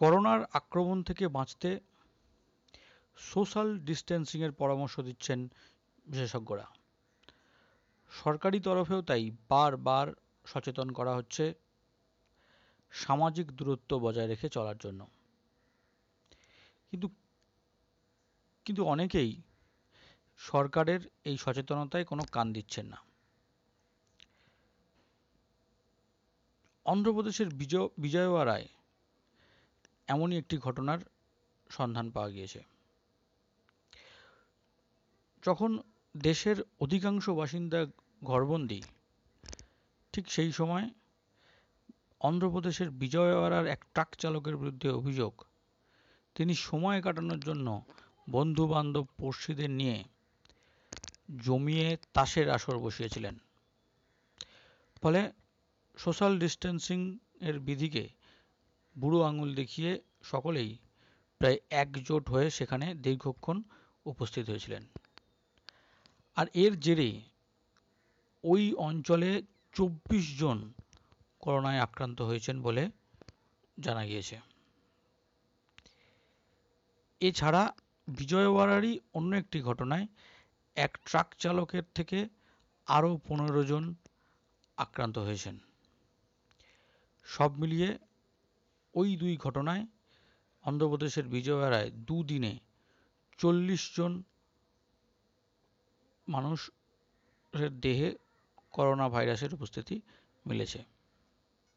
করোনার আক্রমণ থেকে বাঁচতে সোশ্যাল ডিস্টেন্সিংয়ের পরামর্শ দিচ্ছেন বিশেষজ্ঞরা। সরকারি তরফেও তাই বারবার সচেতন করা হচ্ছে সামাজিক দূরত্ব বজায় রেখে চলার জন্য। কিন্তু কিন্তু অনেকেই সরকারের এই সচেতনতায় কোনো কান দিচ্ছেন না। অন্ধ্রপ্রদেশের বিজয়, বিজয়ওয়াড়ায় এমনই একটি ঘটনার সন্ধান পাওয়া গিয়েছে। যখন দেশের অধিকাংশ বাসিন্দা ঘরবন্দি, ঠিক সেই সময় অন্ধ্রপ্রদেশের বিজয়ওয়াড়ার এক ট্রাক চালকের বিরুদ্ধে অভিযোগ, তিনি সময় কাটানোর জন্য বন্ধু বান্ধব পড়শিদের নিয়ে জমিয়ে তাসের আসর বসিয়েছিলেন। ফলে সোশ্যাল ডিস্টেন্সিং এর বিধিকে বুড়ো আঙুল দেখিয়ে সকলেই প্রায় একজোট হয়ে সেখানে দীর্ঘক্ষণ উপস্থিত হয়েছিলেন। আর এর জেরে ওই অঞ্চলে চব্বিশ জন করোনায় আক্রান্ত হয়েছেন বলে জানা গিয়েছে। এছাড়া বিজয়ওয়াড়ারই অন্য একটি ঘটনায় এক ট্রাক চালকের থেকে আরও পনেরো জন আক্রান্ত হয়েছেন। সব মিলিয়ে ওই দুই ঘটনায় অন্ধ্রপ্রদেশের বিজয়ওয়াড়ায় দুদিনে চল্লিশ জন মানুষের দেহে করোনা ভাইরাসের উপস্থিতি মিলেছে।